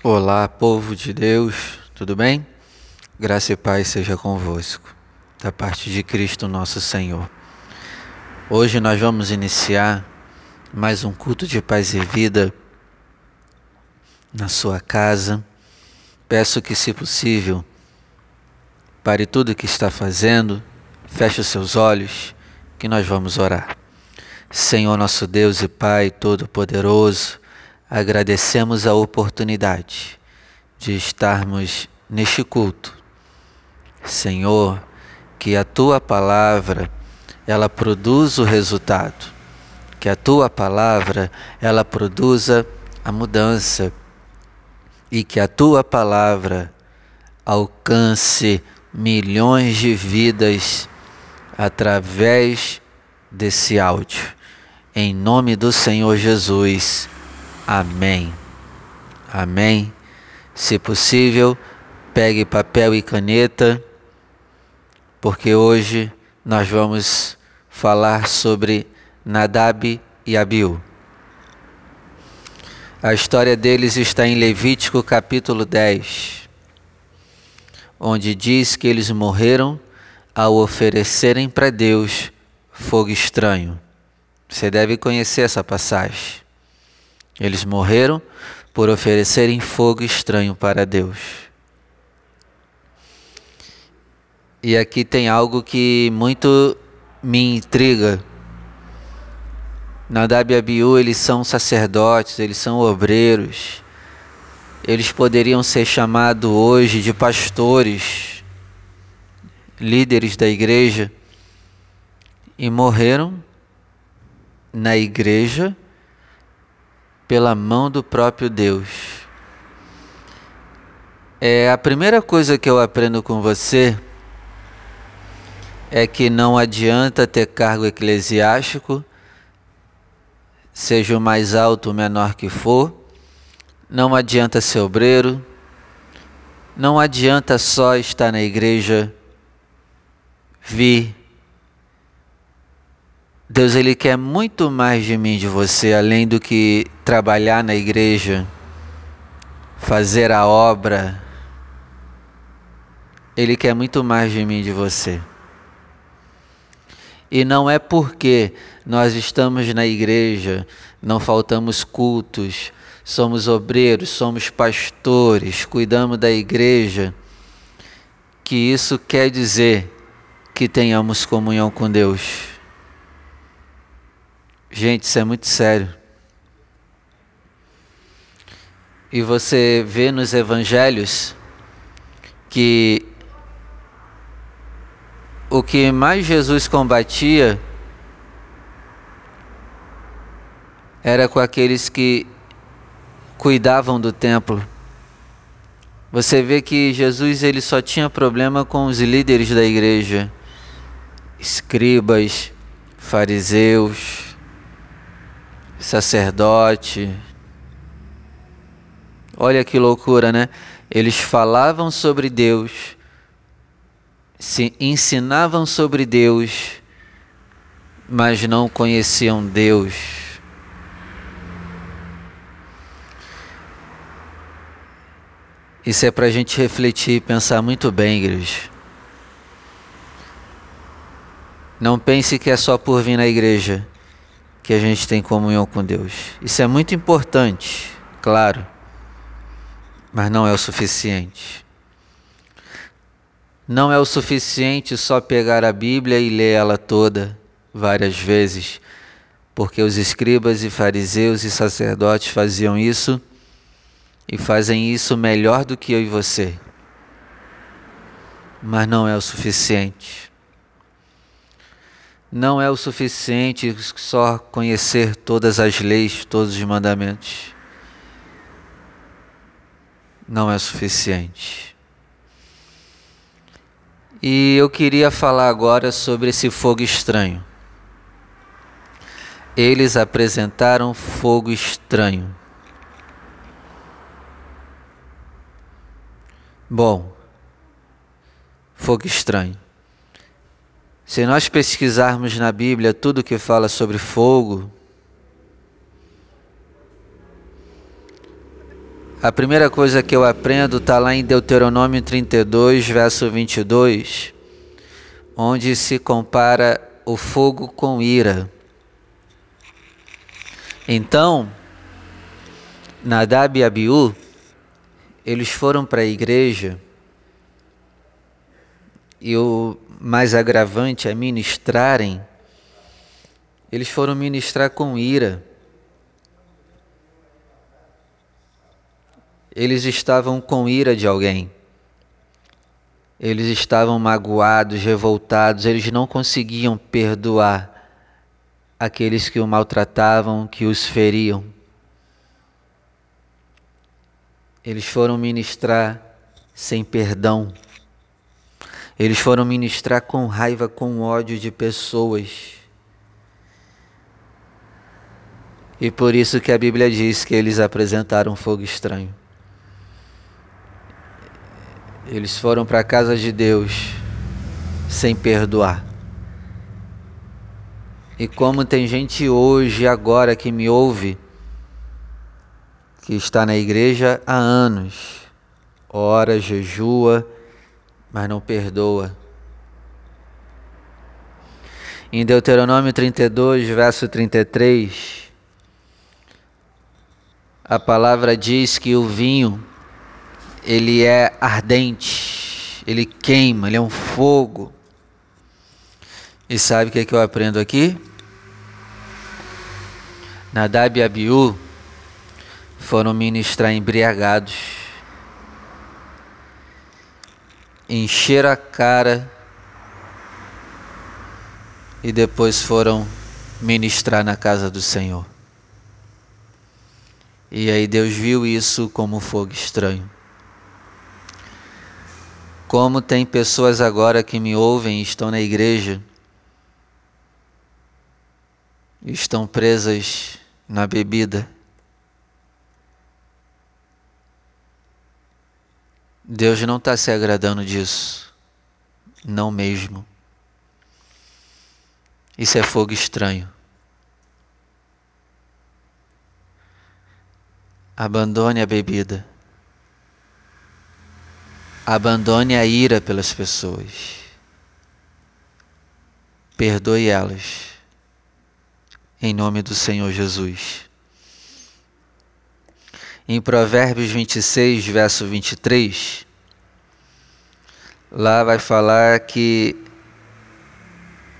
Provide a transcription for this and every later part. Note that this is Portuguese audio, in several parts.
Olá, povo de Deus, tudo bem? Graça e paz seja convosco, da parte de Cristo nosso Senhor. Hoje nós vamos iniciar mais um culto de paz e vida na sua casa. Peço que, se possível, pare tudo o que está fazendo, feche os seus olhos, que nós vamos orar. Senhor nosso Deus e Pai Todo-Poderoso, agradecemos a oportunidade de estarmos neste culto. Senhor, que a tua palavra ela produza o resultado, que a tua palavra ela produza a mudança e que a tua palavra alcance milhões de vidas através desse áudio. Em nome do Senhor Jesus. Amém. Amém. Se possível, pegue papel e caneta, porque hoje nós vamos falar sobre Nadab e Abiú. A história deles está em Levítico capítulo 10, onde diz que eles morreram ao oferecerem para Deus fogo estranho. Você deve conhecer essa passagem. Eles morreram por oferecerem fogo estranho para Deus. E aqui tem algo que muito me intriga. Nadab e Abiú, eles são sacerdotes, eles são obreiros. Eles poderiam ser chamados hoje de pastores, líderes da igreja, e morreram na igreja pela mão do próprio Deus. É a primeira coisa que eu aprendo com você é que não adianta ter cargo eclesiástico, seja o mais alto ou menor que for, não adianta ser obreiro, não adianta só estar na igreja, vir Deus ele quer muito mais de mim, de você, além do que trabalhar na igreja, fazer a obra. Ele quer muito mais de mim, de você. E não é porque nós estamos na igreja, não faltamos cultos, somos obreiros, somos pastores, cuidamos da igreja, que isso quer dizer que tenhamos comunhão com Deus. Gente, isso é muito sério. E você vê nos evangelhos que o que mais Jesus combatia era com aqueles que cuidavam do templo. Você vê que Jesus ele só tinha problema com os líderes da igreja, escribas, fariseus, sacerdote. Olha que loucura, né? Eles falavam sobre Deus, se ensinavam sobre Deus, mas não conheciam Deus. Isso é para a gente refletir e pensar muito bem, igreja. Não pense que é só por vir na igreja que a gente tem comunhão com Deus. Isso é muito importante, claro, mas não é o suficiente. Não é o suficiente só pegar a Bíblia e ler ela toda várias vezes, porque os escribas e fariseus e sacerdotes faziam isso e fazem isso melhor do que eu e você. Mas não é o suficiente. Não é o suficiente só conhecer todas as leis, todos os mandamentos. Não é suficiente. E eu queria falar agora sobre esse fogo estranho. Eles apresentaram fogo estranho. Bom, fogo estranho. Se nós pesquisarmos na Bíblia tudo que fala sobre fogo, A primeira coisa que eu aprendo está lá em Deuteronômio 32, verso 22, onde se compara o fogo com ira. Então, Nadab e Abiú, eles foram para a igreja e o mais agravante é ministrarem, eles foram ministrar com ira. Eles estavam com ira de alguém. Eles estavam magoados, revoltados, eles não conseguiam perdoar aqueles que o maltratavam, que os feriam. Eles foram ministrar sem perdão. Eles foram ministrar com raiva, com ódio de pessoas. E por isso que a Bíblia diz que eles apresentaram fogo estranho. Eles foram para a casa de Deus sem perdoar. E como tem gente hoje, agora, que me ouve, que está na igreja há anos, ora, jejua, mas não perdoa. Em Deuteronômio 32, verso 33, a palavra diz que o vinho ele é ardente, ele queima, ele é um fogo. E sabe o que, é que eu aprendo aqui? Nadab e Abiú foram ministrar embriagados encheram a cara e depois foram ministrar na casa do Senhor. E aí Deus viu isso como fogo estranho. Como tem pessoas agora que me ouvem e estão na igreja, estão presas na bebida Deus não está se agradando disso. Não mesmo. Isso é fogo estranho. Abandone a bebida. Abandone a ira pelas pessoas. Perdoe elas. Em nome do Senhor Jesus. Em Provérbios 26, verso 23, lá vai falar que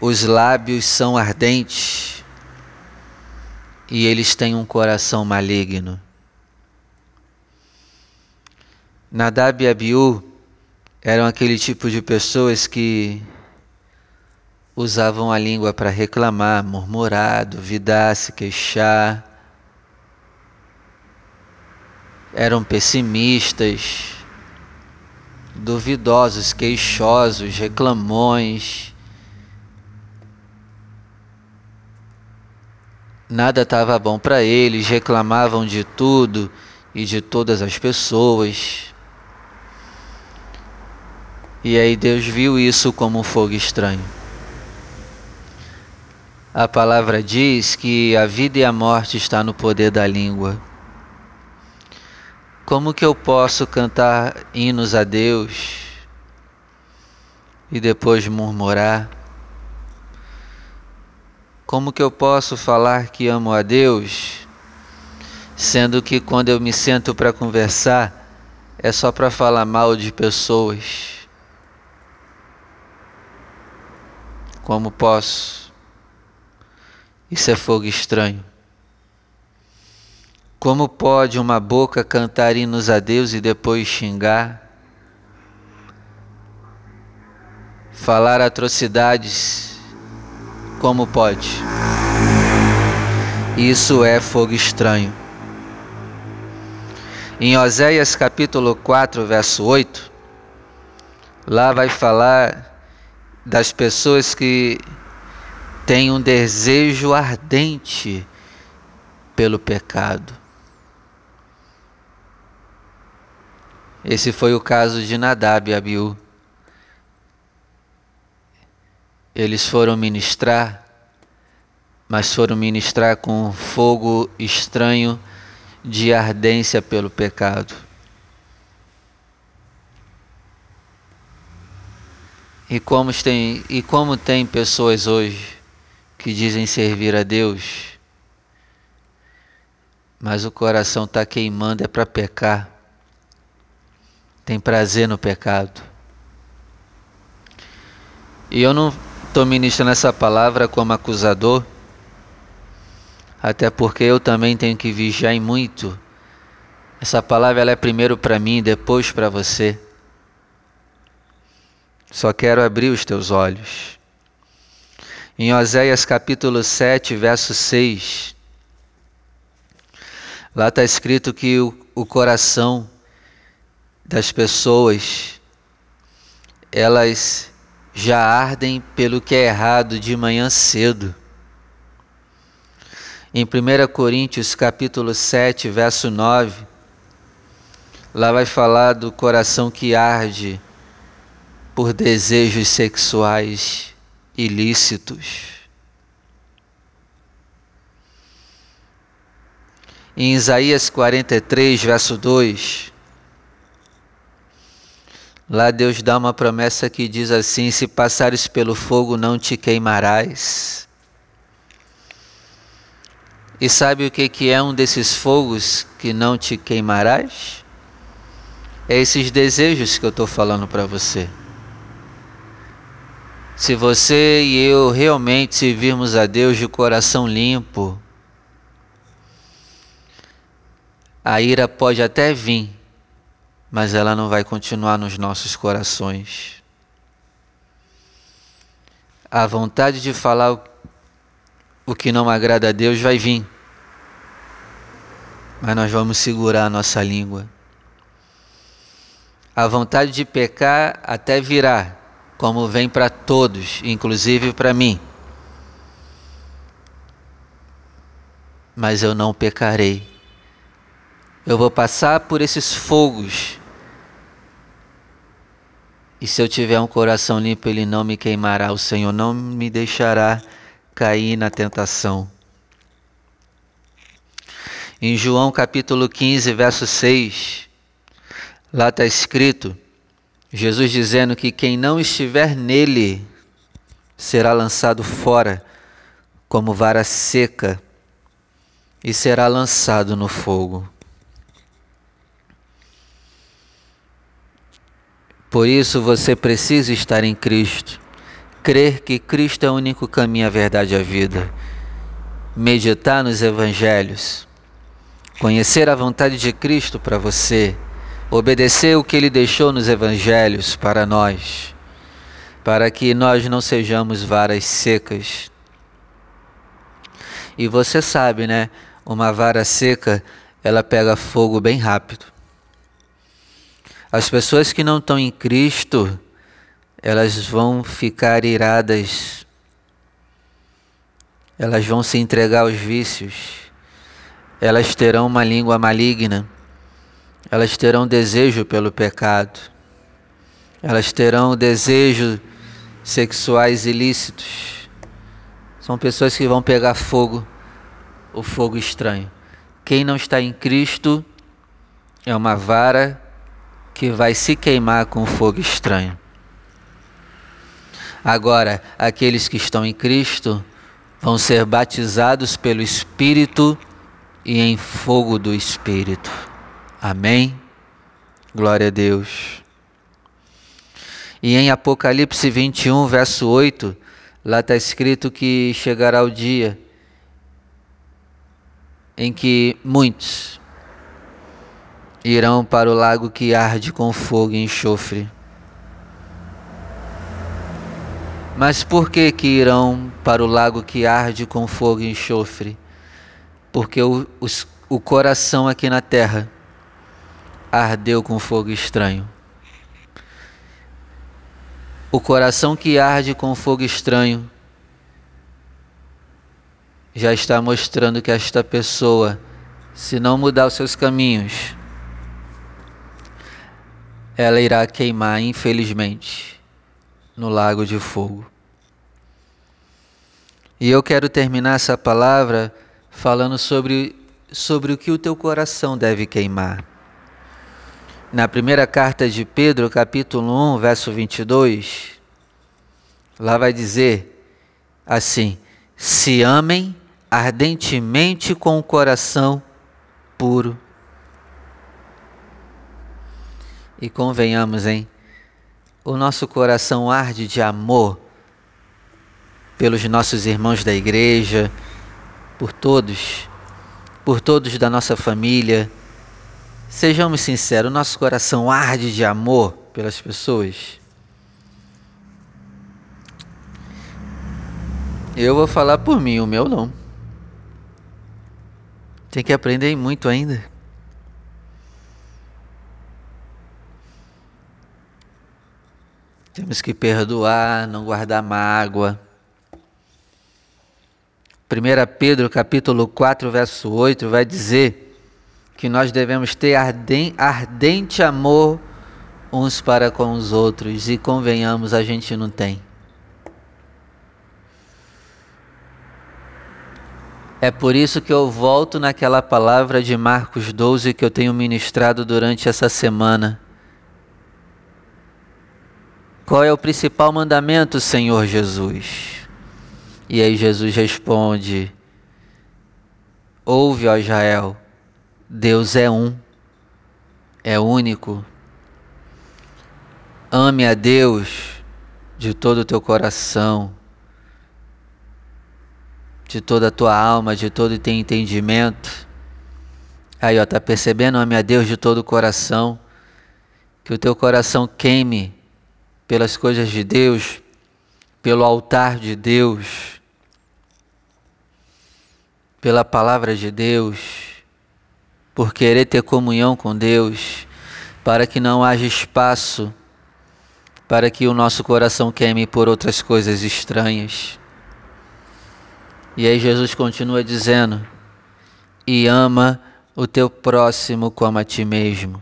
os lábios são ardentes e eles têm um coração maligno. Nadab e Abiú eram aquele tipo de pessoas que usavam a língua para reclamar, murmurar, duvidar, se queixar eram pessimistas, duvidosos, queixosos, reclamões. Nada estava bom para eles, reclamavam de tudo e de todas as pessoas. E aí Deus viu isso como um fogo estranho. A palavra diz que a vida e a morte está no poder da língua. Como que eu posso cantar hinos a Deus e depois murmurar? Como que eu posso falar que amo a Deus, sendo que quando eu me sento para conversar é só para falar mal de pessoas? Como posso? Isso é fogo estranho. Como pode uma boca cantar hinos a Deus e depois xingar? Falar atrocidades? Como pode? Isso é fogo estranho. Em Oséias capítulo 4, verso 8, lá vai falar das pessoas que têm um desejo ardente pelo pecado. Esse foi o caso de Nadab e Abiú. Eles foram ministrar, mas foram ministrar com fogo estranho de ardência pelo pecado. E como tem, e como tem pessoas hoje que dizem servir a Deus, mas o coração está queimando é para pecar, tem prazer no pecado. E eu não estou ministrando essa palavra como acusador, até porque eu também tenho que vigiar em muito. Essa palavra ela é primeiro para mim, depois para você. Só quero abrir os teus olhos. Em Oséias capítulo 7, verso 6, lá está escrito que o, o coração das pessoas, elas já ardem pelo que é errado de manhã cedo. Em 1 Coríntios capítulo 7, verso 9, lá vai falar do coração que arde por desejos sexuais ilícitos. Em Isaías 43, verso 2, lá Deus dá uma promessa que diz assim: Se passares pelo fogo, não te queimarás. E sabe o que, que é um desses fogos que não te queimarás? É esses desejos que eu estou falando para você. Se você e eu realmente servirmos a Deus de coração limpo, a ira pode até vir, mas ela não vai continuar nos nossos corações. A vontade de falar o que não agrada a Deus vai vir, mas nós vamos segurar a nossa língua. A vontade de pecar até virá, como vem para todos, inclusive para mim. Mas eu não pecarei. Eu vou passar por esses fogos. E se eu tiver um coração limpo, ele não me queimará. O Senhor não me deixará cair na tentação. Em João capítulo 15, verso 6, lá está escrito Jesus dizendo que quem não estiver nele será lançado fora como vara seca e será lançado no fogo. Por isso você precisa estar em Cristo, crer que Cristo é o único caminho, a verdade e a vida, meditar nos Evangelhos, conhecer a vontade de Cristo para você obedecer o que ele deixou nos evangelhos para nós, para que nós não sejamos varas secas. E você sabe, né? Uma vara seca, ela pega fogo bem rápido. As pessoas que não estão em Cristo, elas vão ficar iradas, elas vão se entregar aos vícios, elas terão uma língua maligna elas terão desejo pelo pecado, elas terão desejo sexuais ilícitos. São pessoas que vão pegar fogo, o fogo estranho. Quem não está em Cristo é uma vara que vai se queimar com fogo estranho. Agora, aqueles que estão em Cristo vão ser batizados pelo Espírito e em fogo do Espírito. Amém? Glória a Deus. E em Apocalipse 21, verso 8, lá está escrito que chegará o dia em que muitos irão para o lago que arde com fogo e enxofre. Mas por que que irão para o lago que arde com fogo e enxofre? Porque o, os, o coração aqui na terra ardeu com fogo estranho. O coração que arde com fogo estranho já está mostrando que esta pessoa, se não mudar os seus caminhos, ela irá queimar, infelizmente, no lago de fogo. E eu quero terminar essa palavra falando sobre sobre o que o teu coração deve queimar. Na primeira carta de Pedro, capítulo 1, verso 22, lá vai dizer assim: Se amem ardentemente com o coração puro. E convenhamos, hein? O nosso coração arde de amor pelos nossos irmãos da igreja, por todos, por todos da nossa família. Sejamos sinceros, o nosso coração arde de amor pelas pessoas. Eu vou falar por mim, o meu não. Tem que aprender muito ainda. Temos que perdoar, não guardar mágoa. 1 Pedro capítulo 4, verso 8 vai dizer que nós devemos ter ardente amor uns para com os outros e convenhamos, a gente não tem. É por isso que eu volto naquela palavra de Marcos 12 que eu tenho ministrado durante essa semana. Qual é o principal mandamento, Senhor Jesus? E aí Jesus responde: Ouve, ó Israel, Deus é um, é único. Ame a Deus de todo o teu coração, de toda a tua alma, de todo o teu entendimento. Aí, ó, tá percebendo? Ame a Deus de todo o coração. Que o teu coração queime pelas coisas de Deus, pelo altar de Deus pela palavra de Deus, por querer ter comunhão com Deus, para que não haja espaço para que o nosso coração queime por outras coisas estranhas. E aí Jesus continua dizendo: e ama o teu próximo como a ti mesmo.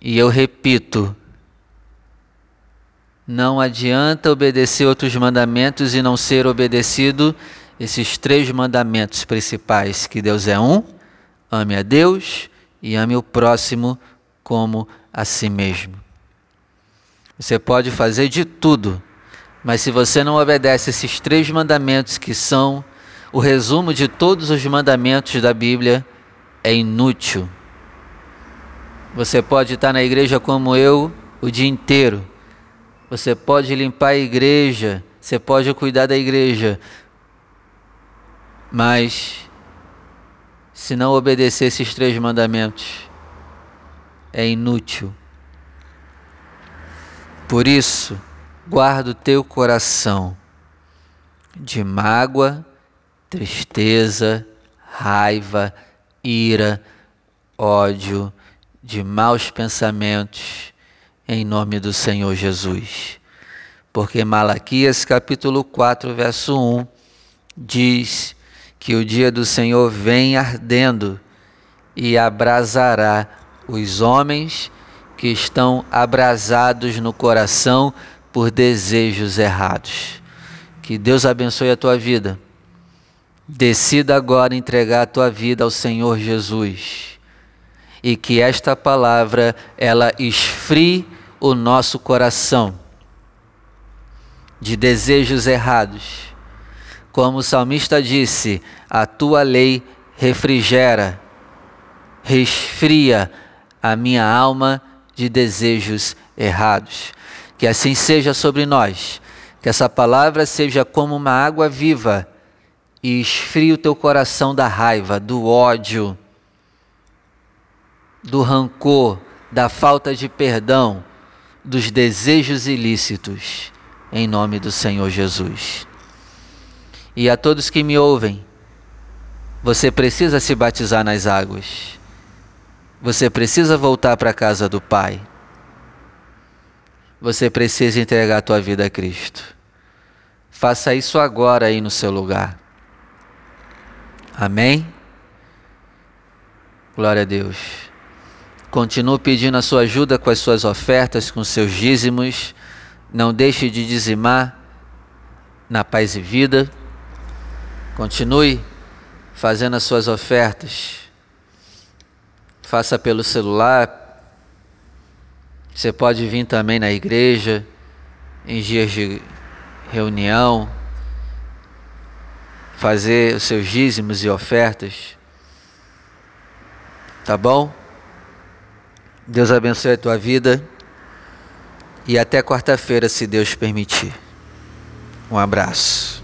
E eu repito, não adianta obedecer outros mandamentos e não ser obedecido esses três mandamentos principais: que Deus é um, ame a Deus e ame o próximo como a si mesmo. Você pode fazer de tudo, mas se você não obedece esses três mandamentos, que são o resumo de todos os mandamentos da Bíblia, é inútil. Você pode estar na igreja como eu o dia inteiro. Você pode limpar a igreja, você pode cuidar da igreja, mas, se não obedecer esses três mandamentos, é inútil. Por isso, guarda o teu coração de mágoa, tristeza, raiva, ira, ódio, de maus pensamentos, em nome do Senhor Jesus. Porque Malaquias capítulo 4, verso 1 diz que o dia do Senhor vem ardendo e abrasará os homens que estão abrasados no coração por desejos errados. Que Deus abençoe a tua vida. Decida agora entregar a tua vida ao Senhor Jesus. E que esta palavra ela esfrie o nosso coração de desejos errados. Como o salmista disse, a tua lei refrigera, resfria a minha alma de desejos errados. Que assim seja sobre nós, que essa palavra seja como uma água viva e esfrie o teu coração da raiva, do ódio, do rancor, da falta de perdão, dos desejos ilícitos, em nome do Senhor Jesus e a todos que me ouvem, você precisa se batizar nas águas. Você precisa voltar para a casa do Pai. Você precisa entregar a tua vida a Cristo. Faça isso agora aí no seu lugar. Amém? Glória a Deus. Continue pedindo a sua ajuda com as suas ofertas, com seus dízimos. Não deixe de dizimar na paz e vida. Continue fazendo as suas ofertas. Faça pelo celular. Você pode vir também na igreja em dias de reunião, fazer os seus dízimos e ofertas. Tá bom? Deus abençoe a tua vida e até quarta-feira, se Deus permitir. Um abraço.